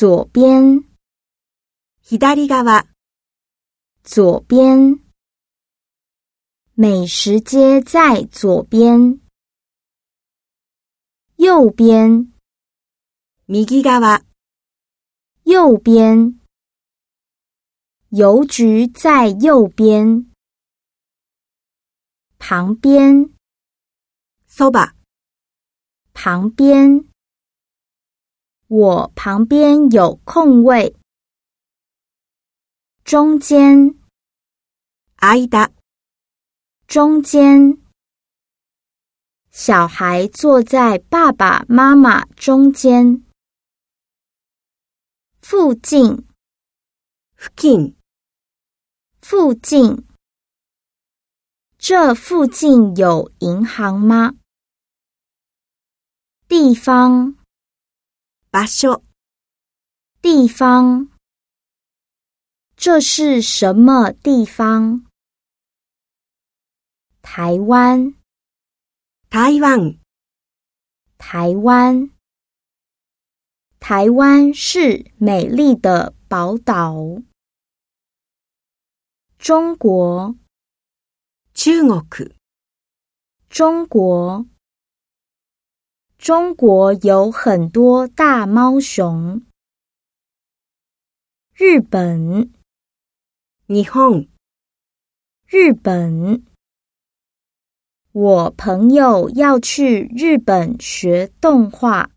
左边，ひだりがわ。左边，美食街在左边。右边，みぎがわ。右边，邮局在右边。旁边，搜吧，旁边。我旁边有空位，中间，阿依达，中间，小孩坐在爸爸妈妈中间，附近，附近，附近，这附近有银行吗？地方。巴秀地方，这是什么地方？台湾，台湾，台湾，台湾是美丽的宝岛。中国，中国，中国。中国有很多大猫熊。日本，日本，我朋友要去日本学动画。